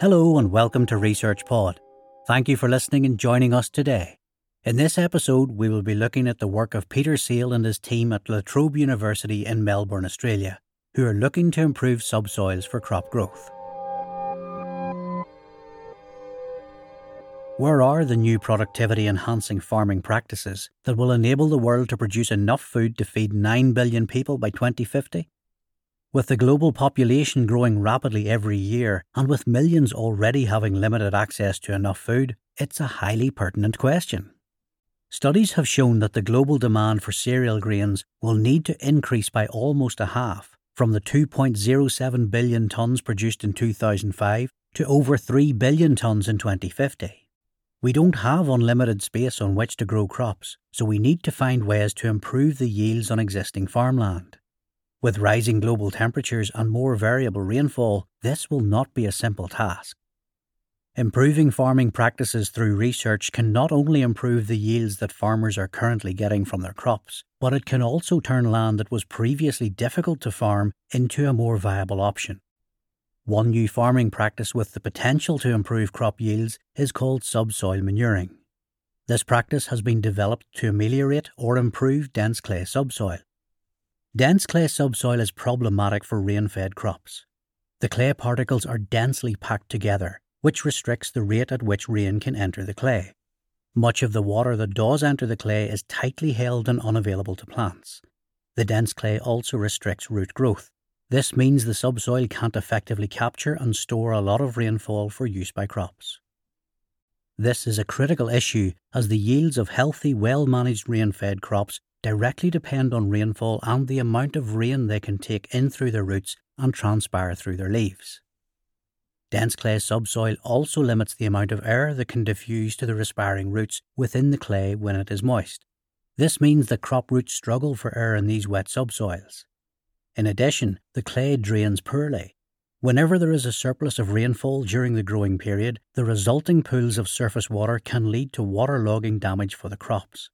Hello and welcome to Research Pod. Thank you for listening and joining us today. In this episode, we will be looking at the work of Peter Sale and his team at La Trobe University in Melbourne, Australia, who are looking to improve subsoils for crop growth. Where are the new productivity enhancing farming practices that will enable the world to produce enough food to feed 9 billion people by 2050? With the global population growing rapidly every year, and with millions already having limited access to enough food, it's a highly pertinent question. Studies have shown that the global demand for cereal grains will need to increase by almost a half, from the 2.07 billion tonnes produced in 2005 to over 3 billion tonnes in 2050. We don't have unlimited space on which to grow crops, so we need to find ways to improve the yields on existing farmland. With rising global temperatures and more variable rainfall, this will not be a simple task. Improving farming practices through research can not only improve the yields that farmers are currently getting from their crops, but it can also turn land that was previously difficult to farm into a more viable option. One new farming practice with the potential to improve crop yields is called subsoil manuring. This practice has been developed to ameliorate or improve dense clay subsoil. Dense clay subsoil is problematic for rain fed crops. The clay particles are densely packed together, which restricts the rate at which rain can enter the clay. Much of the water that does enter the clay is tightly held and unavailable to plants. The dense clay also restricts root growth. This means the subsoil can't effectively capture and store a lot of rainfall for use by crops. This is a critical issue as the yields of healthy, well managed rain fed crops directly depend on rainfall and the amount of rain they can take in through their roots and transpire through their leaves. Dense clay subsoil also limits the amount of air that can diffuse to the respiring roots within the clay when it is moist. This means that crop roots struggle for air in these wet subsoils. In addition, the clay drains poorly. Whenever there is a surplus of rainfall during the growing period, the resulting pools of surface water can lead to waterlogging damage for the crops.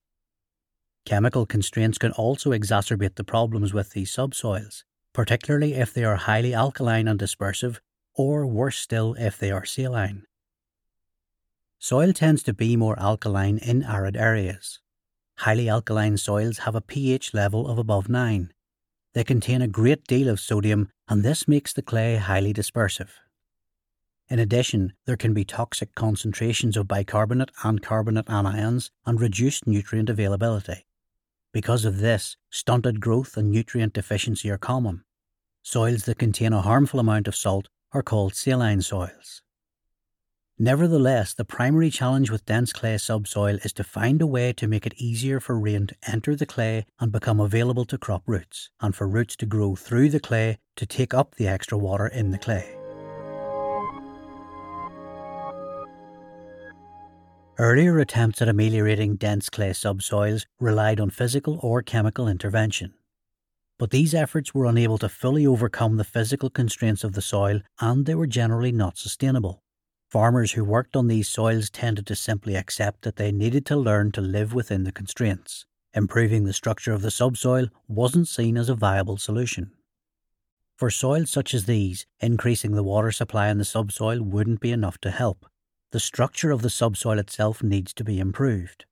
Chemical constraints can also exacerbate the problems with these subsoils, particularly if they are highly alkaline and dispersive, or worse still, if they are saline. Soil tends to be more alkaline in arid areas. Highly alkaline soils have a pH level of above 9. They contain a great deal of sodium, and this makes the clay highly dispersive. In addition, there can be toxic concentrations of bicarbonate and carbonate anions and reduced nutrient availability. Because of this, stunted growth and nutrient deficiency are common. Soils that contain a harmful amount of salt are called saline soils. Nevertheless, the primary challenge with dense clay subsoil is to find a way to make it easier for rain to enter the clay and become available to crop roots, and for roots to grow through the clay to take up the extra water in the clay. Earlier attempts at ameliorating dense clay subsoils relied on physical or chemical intervention. But these efforts were unable to fully overcome the physical constraints of the soil and they were generally not sustainable. Farmers who worked on these soils tended to simply accept that they needed to learn to live within the constraints. Improving the structure of the subsoil wasn't seen as a viable solution. For soils such as these, increasing the water supply in the subsoil wouldn't be enough to help the structure of the subsoil itself needs to be improved.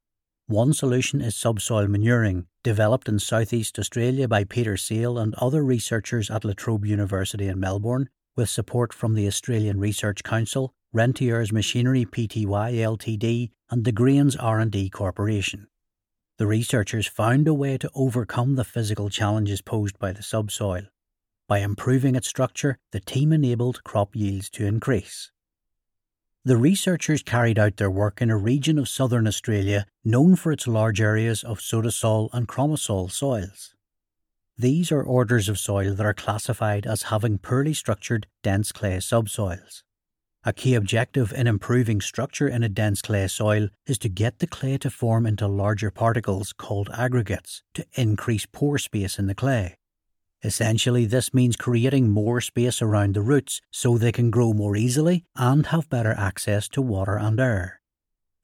One solution is subsoil manuring, developed in southeast Australia by Peter Sale and other researchers at La Trobe University in Melbourne, with support from the Australian Research Council, Rentiers Machinery Pty Ltd, and the Grains R&D Corporation. The researchers found a way to overcome the physical challenges posed by the subsoil. By improving its structure, the team enabled crop yields to increase. The researchers carried out their work in a region of southern Australia known for its large areas of sodosol and chromosol soils. These are orders of soil that are classified as having poorly structured dense clay subsoils. A key objective in improving structure in a dense clay soil is to get the clay to form into larger particles called aggregates to increase pore space in the clay. Essentially, this means creating more space around the roots so they can grow more easily and have better access to water and air.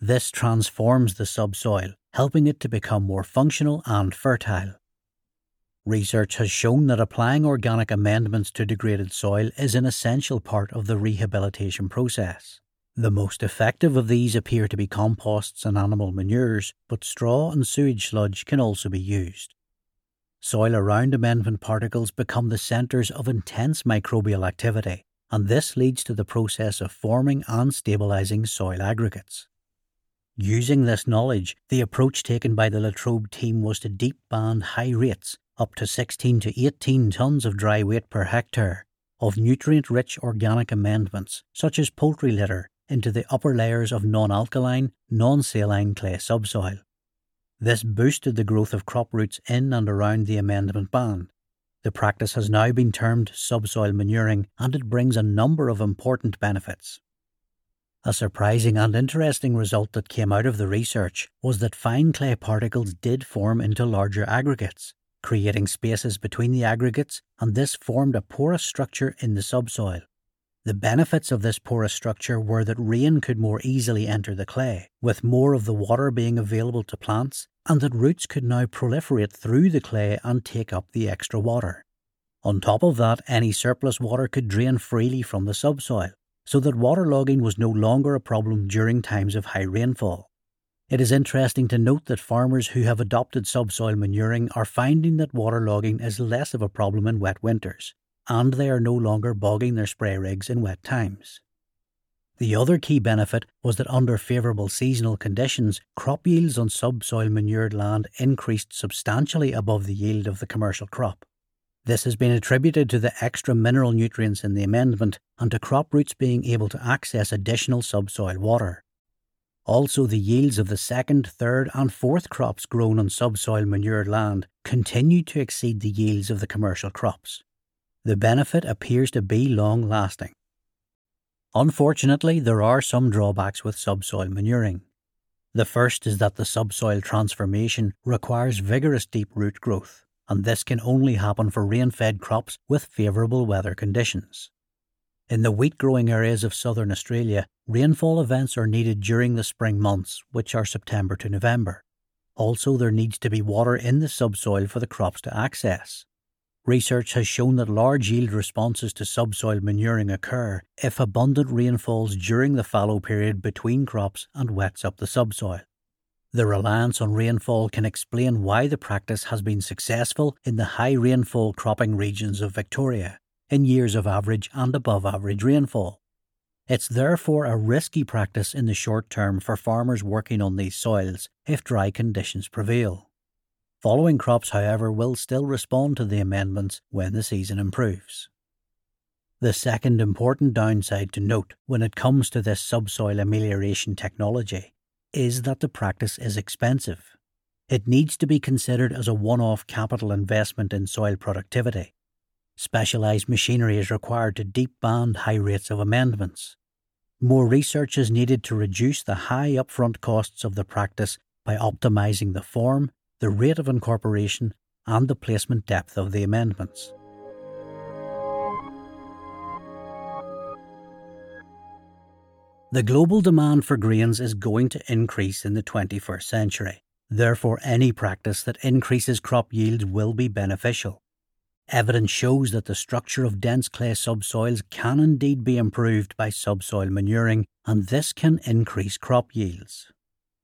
This transforms the subsoil, helping it to become more functional and fertile. Research has shown that applying organic amendments to degraded soil is an essential part of the rehabilitation process. The most effective of these appear to be composts and animal manures, but straw and sewage sludge can also be used. Soil around amendment particles become the centres of intense microbial activity, and this leads to the process of forming and stabilising soil aggregates. Using this knowledge, the approach taken by the La Trobe team was to deep band high rates, up to 16 to 18 tonnes of dry weight per hectare, of nutrient rich organic amendments, such as poultry litter, into the upper layers of non alkaline, non saline clay subsoil. This boosted the growth of crop roots in and around the amendment band. The practice has now been termed subsoil manuring and it brings a number of important benefits. A surprising and interesting result that came out of the research was that fine clay particles did form into larger aggregates, creating spaces between the aggregates, and this formed a porous structure in the subsoil. The benefits of this porous structure were that rain could more easily enter the clay, with more of the water being available to plants, and that roots could now proliferate through the clay and take up the extra water. On top of that, any surplus water could drain freely from the subsoil, so that waterlogging was no longer a problem during times of high rainfall. It is interesting to note that farmers who have adopted subsoil manuring are finding that waterlogging is less of a problem in wet winters, and they are no longer bogging their spray rigs in wet times. The other key benefit was that under favourable seasonal conditions, crop yields on subsoil manured land increased substantially above the yield of the commercial crop. This has been attributed to the extra mineral nutrients in the amendment and to crop roots being able to access additional subsoil water. Also, the yields of the second, third, and fourth crops grown on subsoil manured land continue to exceed the yields of the commercial crops. The benefit appears to be long lasting. Unfortunately, there are some drawbacks with subsoil manuring. The first is that the subsoil transformation requires vigorous deep root growth, and this can only happen for rain fed crops with favourable weather conditions. In the wheat growing areas of southern Australia, rainfall events are needed during the spring months, which are September to November. Also, there needs to be water in the subsoil for the crops to access. Research has shown that large yield responses to subsoil manuring occur if abundant rain falls during the fallow period between crops and wets up the subsoil. The reliance on rainfall can explain why the practice has been successful in the high rainfall cropping regions of Victoria, in years of average and above average rainfall. It's therefore a risky practice in the short term for farmers working on these soils if dry conditions prevail. Following crops, however, will still respond to the amendments when the season improves. The second important downside to note when it comes to this subsoil amelioration technology is that the practice is expensive. It needs to be considered as a one off capital investment in soil productivity. Specialised machinery is required to deep band high rates of amendments. More research is needed to reduce the high upfront costs of the practice by optimising the form, the rate of incorporation, and the placement depth of the amendments. The global demand for grains is going to increase in the 21st century. Therefore, any practice that increases crop yields will be beneficial. Evidence shows that the structure of dense clay subsoils can indeed be improved by subsoil manuring, and this can increase crop yields.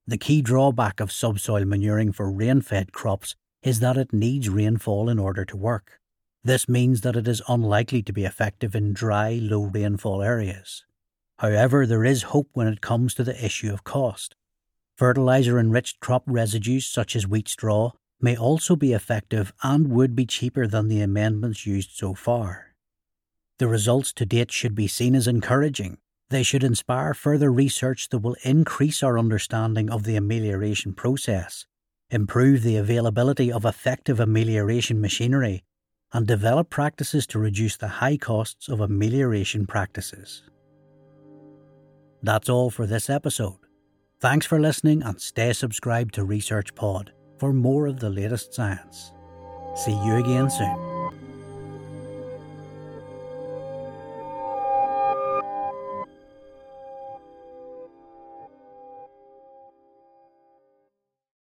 The key drawback of subsoil manuring for rain fed crops is that it needs rainfall in order to work. This means that it is unlikely to be effective in dry, low rainfall areas. However, there is hope when it comes to the issue of cost. Fertiliser enriched crop residues such as wheat straw may also be effective and would be cheaper than the amendments used so far. The results to date should be seen as encouraging, they should inspire further research that will increase our understanding of the amelioration process, improve the availability of effective amelioration machinery, and develop practices to reduce the high costs of amelioration practices. That's all for this episode. Thanks for listening and stay subscribed to Research Pod for more of the latest science. See you again soon.